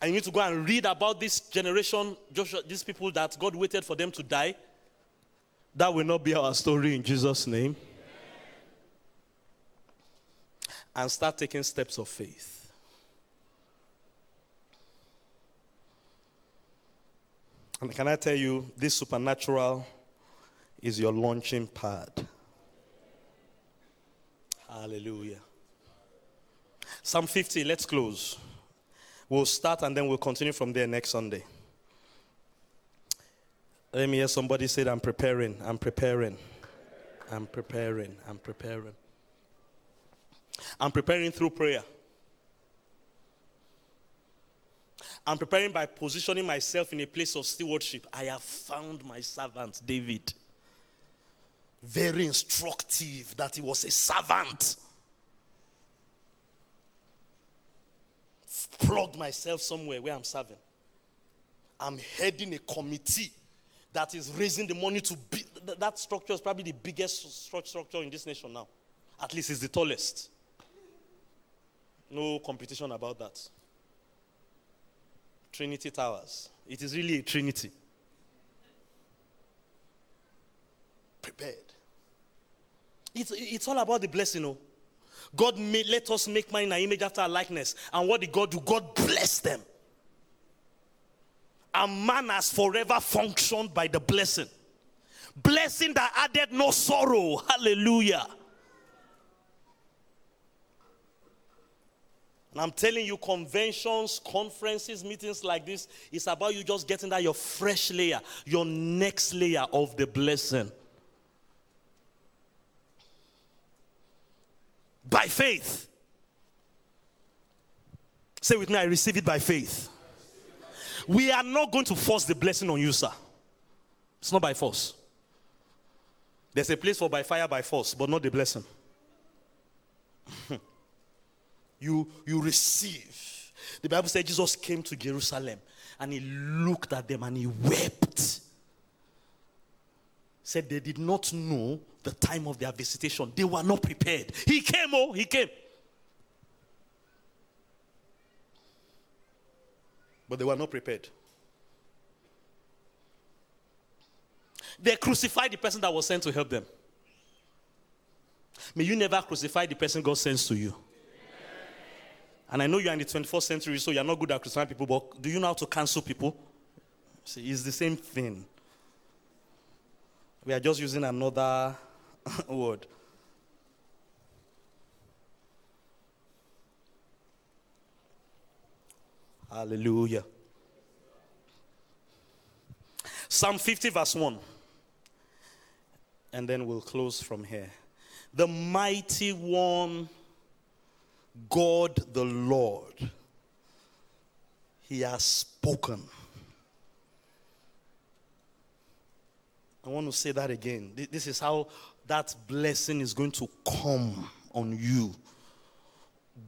[SPEAKER 2] And you need to go and read about this generation, Joshua, these people that God waited for them to die. That will not be our story in Jesus' name and start taking steps of faith. And can I tell you, this supernatural is your launching pad. Hallelujah. Psalm 50, let's close. We'll start and then we'll continue from there next Sunday. Let me hear somebody say, I'm preparing, I'm preparing, I'm preparing, I'm preparing. I'm preparing through prayer. I'm preparing by positioning myself in a place of stewardship. I have found my servant, David. Very instructive that he was a servant. Plugged myself somewhere where I'm serving. I'm heading a committee that is raising the money to be. That structure is probably the biggest structure in this nation now. At least it's the tallest. No competition about that. Trinity Towers. It is really a trinity. Prepared. It's, it's all about the blessing, you know. God made, let us make man in our image after our likeness. And what did God do? God blessed them. And man has forever functioned by the blessing. Blessing that added no sorrow. Hallelujah. And I'm telling you, conventions, conferences, meetings like this, it's about you just getting that your fresh layer, your next layer of the blessing. By faith. Say with me, I receive it by faith. We are not going to force the blessing on you, sir. It's not by force. There's a place for by fire, by force, but not the blessing. you, you receive. The Bible said Jesus came to Jerusalem and he looked at them and he wept. Said they did not know the time of their visitation. They were not prepared. He came, oh, he came. But they were not prepared. They crucified the person that was sent to help them. May you never crucify the person God sends to you. And I know you're in the 21st century, so you're not good at crucifying people, but do you know how to cancel people? See, it's the same thing. We are just using another word. Hallelujah. Psalm 50, verse 1. And then we'll close from here. The mighty one God the Lord, He has spoken. I want to say that again. This is how that blessing is going to come on you.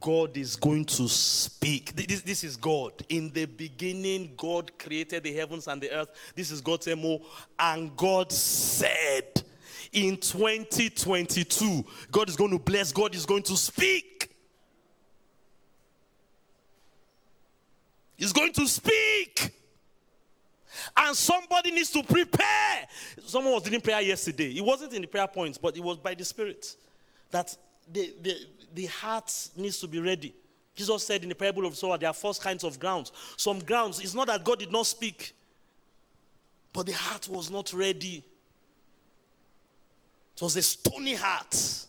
[SPEAKER 2] God is going to speak. This, this is God. In the beginning, God created the heavens and the earth. This is God's MO. And God said, in 2022, God is going to bless, God is going to speak. He's going to speak. And somebody needs to prepare. Someone was doing prayer yesterday. It wasn't in the prayer points, but it was by the Spirit that the, the, the heart needs to be ready. Jesus said in the parable of sower, there are four kinds of grounds. Some grounds, it's not that God did not speak, but the heart was not ready. It was a stony heart.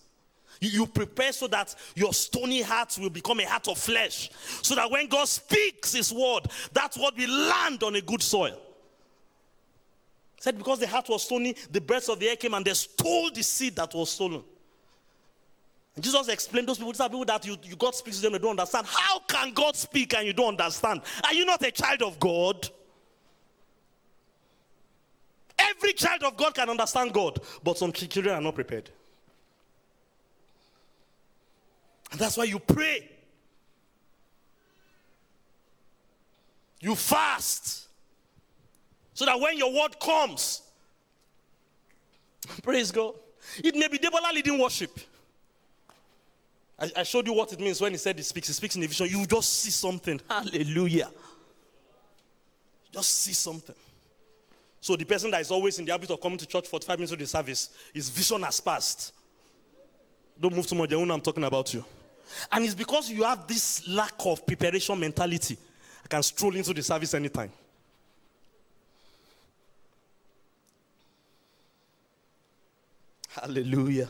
[SPEAKER 2] You, you prepare so that your stony heart will become a heart of flesh. So that when God speaks His word, that word will land on a good soil. Said because the heart was stony, the birds of the air came and they stole the seed that was stolen. And Jesus explained those people, these are people that you, you God speaks to them, they don't understand. How can God speak and you don't understand? Are you not a child of God? Every child of God can understand God, but some children are not prepared. And that's why you pray. You fast. So that when your word comes, praise God. It may be Debola leading worship. I, I, showed you what it means when he said he speaks. He speaks in a vision. You just see something. Hallelujah. Just see something. So the person that is always in the habit of coming to church for five minutes of the service, his vision has passed. Don't move too much. I'm talking about you. And it's because you have this lack of preparation mentality. I can stroll into the service anytime. Hallelujah.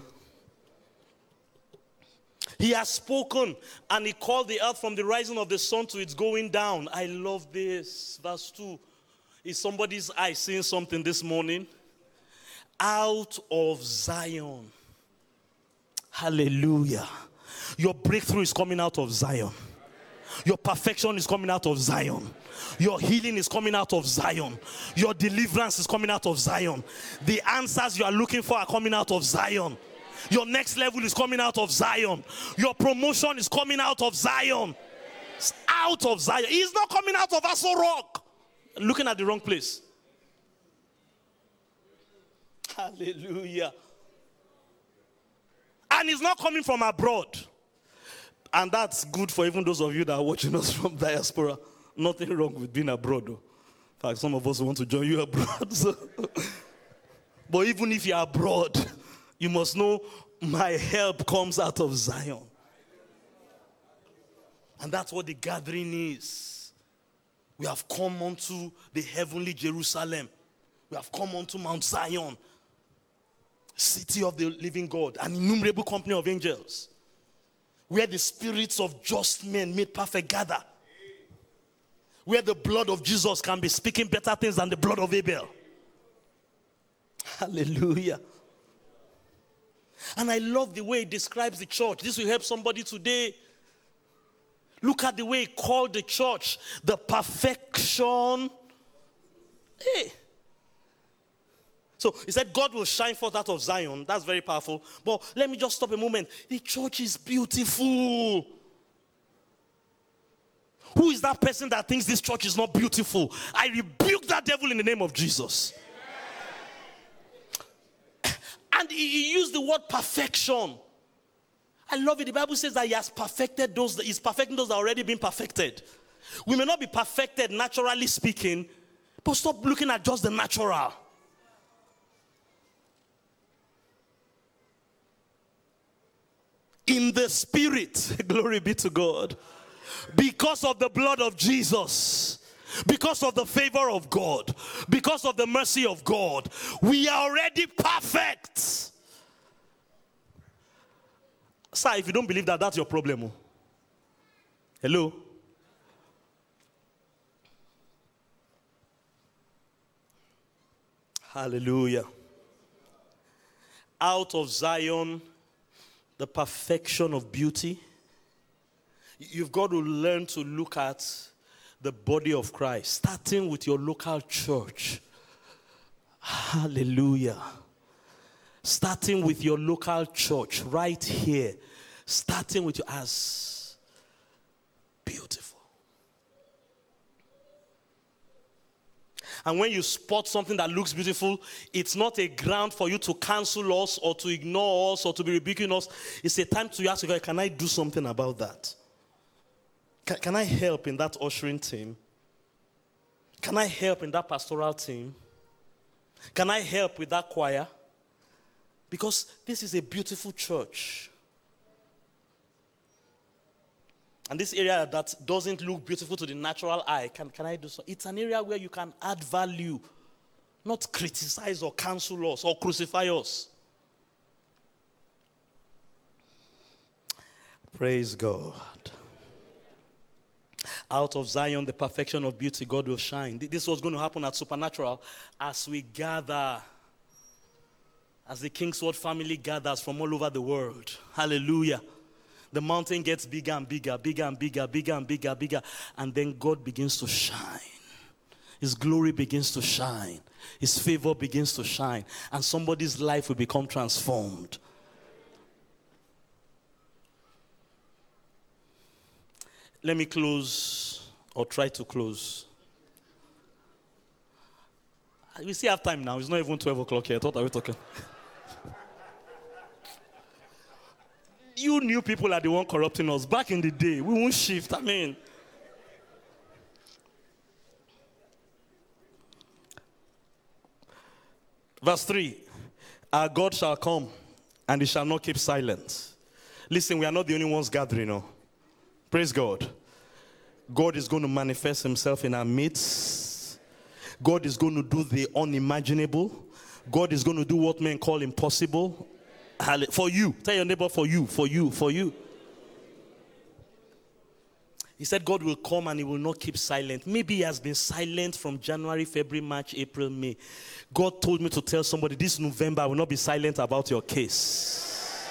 [SPEAKER 2] He has spoken and he called the earth from the rising of the sun to its going down. I love this. Verse 2. Is somebody's eye seeing something this morning? Out of Zion. Hallelujah. Your breakthrough is coming out of Zion. Your perfection is coming out of Zion. Your healing is coming out of Zion. Your deliverance is coming out of Zion. The answers you are looking for are coming out of Zion. Your next level is coming out of Zion. Your promotion is coming out of Zion. It's out of Zion. He's not coming out of Aso Rock. Looking at the wrong place. Hallelujah. And he's not coming from abroad. And that's good for even those of you that are watching us from diaspora. Nothing wrong with being abroad. Though. In fact, some of us want to join you abroad. So. but even if you're abroad, you must know my help comes out of Zion. And that's what the gathering is. We have come unto the heavenly Jerusalem. We have come unto Mount Zion, city of the living God, an innumerable company of angels where the spirits of just men made perfect gather. Where the blood of Jesus can be speaking better things than the blood of Abel. Hallelujah. And I love the way he describes the church. This will help somebody today. Look at the way he called the church the perfection. Hey, so he said, God will shine forth out of Zion. That's very powerful. But let me just stop a moment. The church is beautiful. Who is that person that thinks this church is not beautiful? I rebuke that devil in the name of Jesus. And he, used the word perfection. I love it. The Bible says that he has perfected those, he's perfecting those that already been perfected. We may not be perfected naturally speaking, but stop looking at just the natural. In the spirit. Glory be to God. Because of the blood of Jesus because of the favor of God, because of the mercy of God, we are already perfect. Sir, if you don't believe that, that's your problem. Oh. Hello? Hallelujah. Out of Zion the perfection of beauty, you've got to learn to look at the body of Christ, starting with your local church. Hallelujah. Starting with your local church right here, starting with you as beautiful. And when you spot something that looks beautiful, it's not a ground for you to cancel us or to ignore us or to be rebuking us. It's a time to ask can I do something about that? Can, can I help in that ushering team? Can I help in that pastoral team? Can I help with that choir? Because this is a beautiful church. And this area that doesn't look beautiful to the natural eye, can, can I do so? It's an area where you can add value, not criticize or cancel us or crucify us. Praise God. Out of Zion, the perfection of beauty, God will shine. This was going to happen at Supernatural as we gather, as the KingsWord family gathers from all over the world. Hallelujah. The mountain gets bigger and bigger, bigger and bigger, bigger and bigger, bigger, and then God begins to shine. His glory begins to shine. His favor begins to shine, and somebody's life will become transformed. Let me close or try to close. We still have time now. It's not even 12 o'clock yet. thought are we talking? You new people are the one corrupting us. Back in the day, we won't shift. I mean, verse 3 Our God shall come and he shall not keep silent. Listen, we are not the only ones gathering. No. Praise God. God is going to manifest himself in our midst. God is going to do the unimaginable. God is going to do what men call impossible. For you. Tell your neighbor, for you, for you, for you. He said God will come and he will not keep silent. Maybe he has been silent from January, February, March, April, May. God told me to tell somebody this November I will not be silent about your case.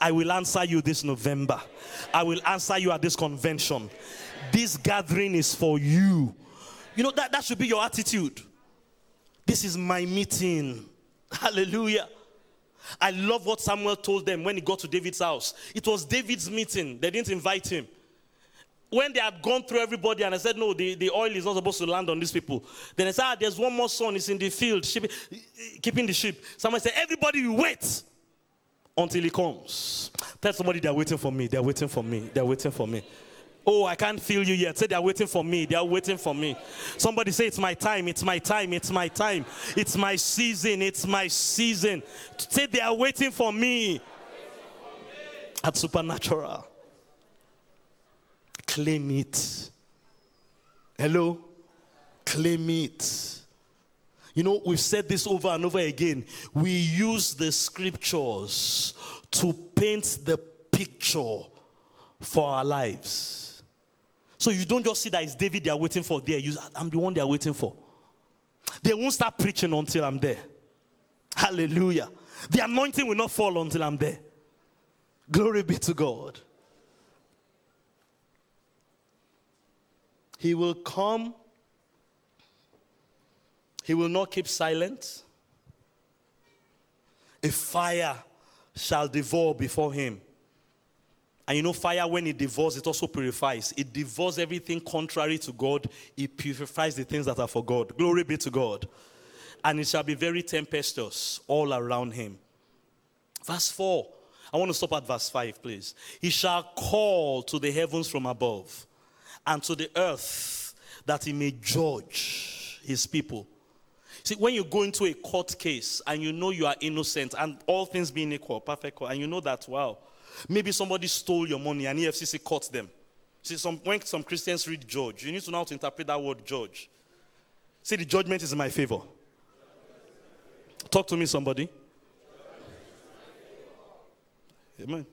[SPEAKER 2] I will answer you this November. I will answer you at this convention. This gathering is for you. You know, that, that should be your attitude. This is my meeting. Hallelujah. I love what Samuel told them when he got to David's house. It was David's meeting, they didn't invite him. When they had gone through everybody and I said, No, the, the oil is not supposed to land on these people. Then I said, ah, There's one more son, he's in the field, sheep, keeping the sheep. Someone said, Everybody wait until he comes. Tell somebody they're waiting for me. They're waiting for me. They're waiting for me. Oh, I can't feel you yet. Say they're waiting for me. They're waiting for me. Somebody say it's my time. It's my time. It's my time. It's my season. It's my season. Say they are waiting for me. At supernatural. Claim it. Hello? Claim it. You know, we've said this over and over again. We use the scriptures to paint the picture for our lives. So you don't just see that it's David they are waiting for there. You, I'm the one they are waiting for. They won't start preaching until I'm there. Hallelujah. The anointing will not fall until I'm there. Glory be to God. He will come he will not keep silent. A fire shall devour before him. And you know, fire, when it devours, it also purifies. It devours everything contrary to God, it purifies the things that are for God. Glory be to God. And it shall be very tempestuous all around him. Verse 4. I want to stop at verse 5, please. He shall call to the heavens from above and to the earth that he may judge his people. See, when you go into a court case and you know you are innocent and all things being equal, perfect, and you know that, wow, maybe somebody stole your money and EFCC caught them. See, some, when some Christians read judge, you need to know how to interpret that word judge. See, the judgment is in my favor. Talk to me, somebody. Amen.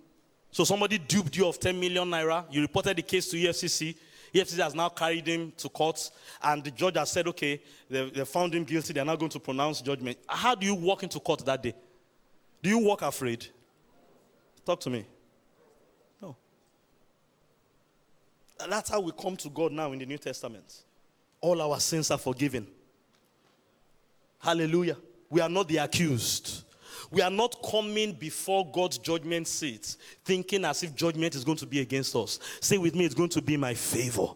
[SPEAKER 2] So somebody duped you of 10 million naira. You reported the case to EFCC. EFCC has now carried him to court, and the judge has said, okay, they, they found him guilty. They're now going to pronounce judgment. How do you walk into court that day? Do you walk afraid? Talk to me. That's how we come to God now in the New Testament. All our sins are forgiven. Hallelujah. We are not the accused. We are not coming before God's judgment seat thinking as if judgment is going to be against us. Say with me, it's going to be my favor.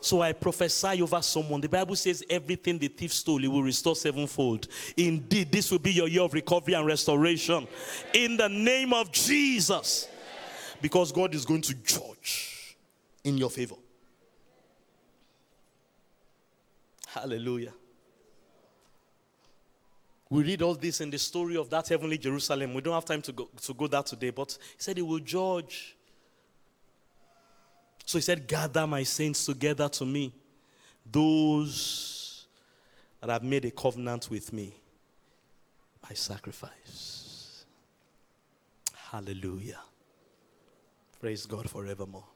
[SPEAKER 2] So I prophesy over someone. The Bible says everything the thief stole, he will restore sevenfold. Indeed, this will be your year of recovery and restoration. In the name of Jesus. Because God is going to judge in your favor. Hallelujah. We read all this in the story of that heavenly Jerusalem. We don't have time to go, to go there today, but he said he will judge. So he said, Gather my saints together to me, those that have made a covenant with me by sacrifice. Hallelujah. Praise God forevermore.